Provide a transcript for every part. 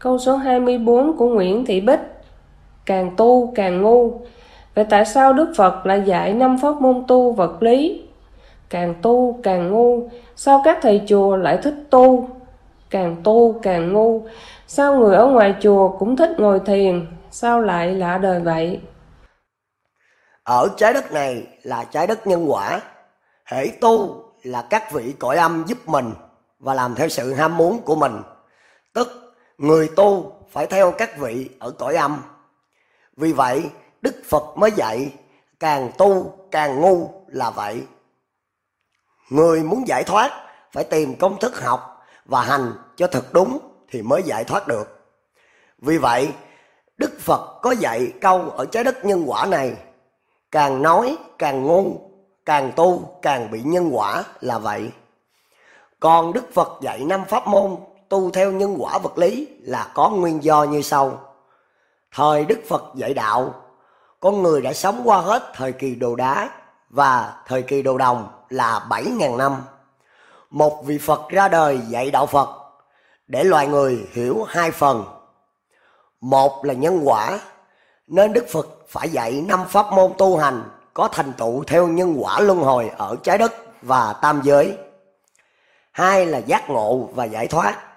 Câu số 24 của Nguyễn Thị Bích. Càng tu càng ngu. Vậy tại sao Đức Phật lại dạy năm pháp môn tu vật lý? Càng tu càng ngu. Sao các thầy chùa lại thích tu? Càng tu càng ngu. Sao người ở ngoài chùa cũng thích ngồi thiền? Sao lại lạ đời vậy? Ở trái đất này là trái đất nhân quả. Hễ tu là các vị cõi âm giúp mình Và làm theo sự ham muốn của mình. Tức người tu phải theo các vị ở cõi âm vì vậy, Đức Phật mới dạy càng tu càng ngu là vậy. Người muốn giải thoát phải tìm công thức học và hành cho thật đúng thì mới giải thoát được. Vì vậy, Đức Phật có dạy câu ở trái đất nhân quả này, càng nói càng ngu, càng tu càng bị nhân quả là vậy. Còn Đức Phật dạy năm pháp môn tu theo nhân quả vật lý là có nguyên do như sau. Thời Đức Phật dạy đạo, con người đã sống qua hết thời kỳ đồ đá và thời kỳ đồ đồng là 7.000 năm. Một vị Phật ra đời dạy đạo Phật để loài người hiểu hai phần. Một là nhân quả, nên Đức Phật phải dạy năm pháp môn tu hành có thành tựu theo nhân quả luân hồi ở trái đất và tam giới. Hai là giác ngộ và giải thoát.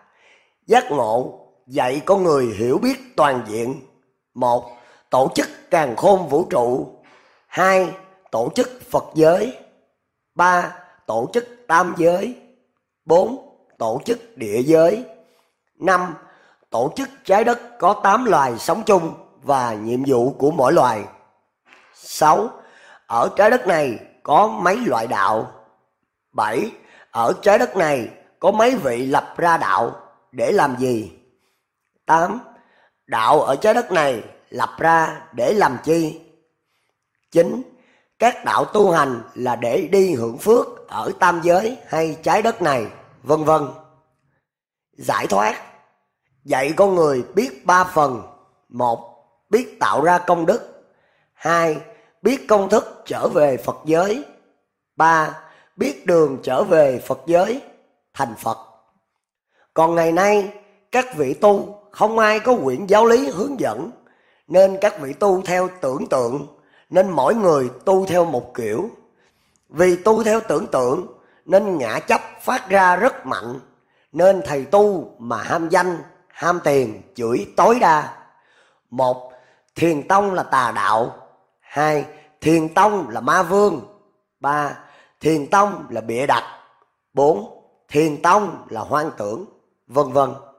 Giác ngộ, dạy con người hiểu biết toàn diện. Một, tổ chức càng khôn vũ trụ. Hai, tổ chức phật giới. Ba, tổ chức tam giới. Bốn, tổ chức địa giới. Năm, tổ chức trái đất có tám loài sống chung và nhiệm vụ của mỗi loài. Sáu, ở trái đất này có mấy loại đạo? Bảy, ở trái đất này có mấy vị lập ra đạo? Để làm gì tám đạo ở trái đất này lập ra để làm chi? 9. các đạo tu hành là để đi hưởng phước ở tam giới hay trái đất này, vân vân. Giải thoát, dạy con người biết ba phần. Một, biết tạo ra công đức. Hai, biết công thức trở về Phật giới. Ba, biết đường trở về Phật giới, thành Phật. Còn ngày nay, các vị tu không ai có quyển giáo lý hướng dẫn, nên các vị tu theo tưởng tượng, nên mỗi người tu theo một kiểu. Vì tu theo tưởng tượng, nên ngã chấp phát ra rất mạnh, nên thầy tu mà ham danh, ham tiền, chửi tối đa. Một, thiền tông là tà đạo. Hai, thiền tông là ma vương. Ba, thiền tông là bịa đặt. Bốn, thiền tông là hoang tưởng, vân vân.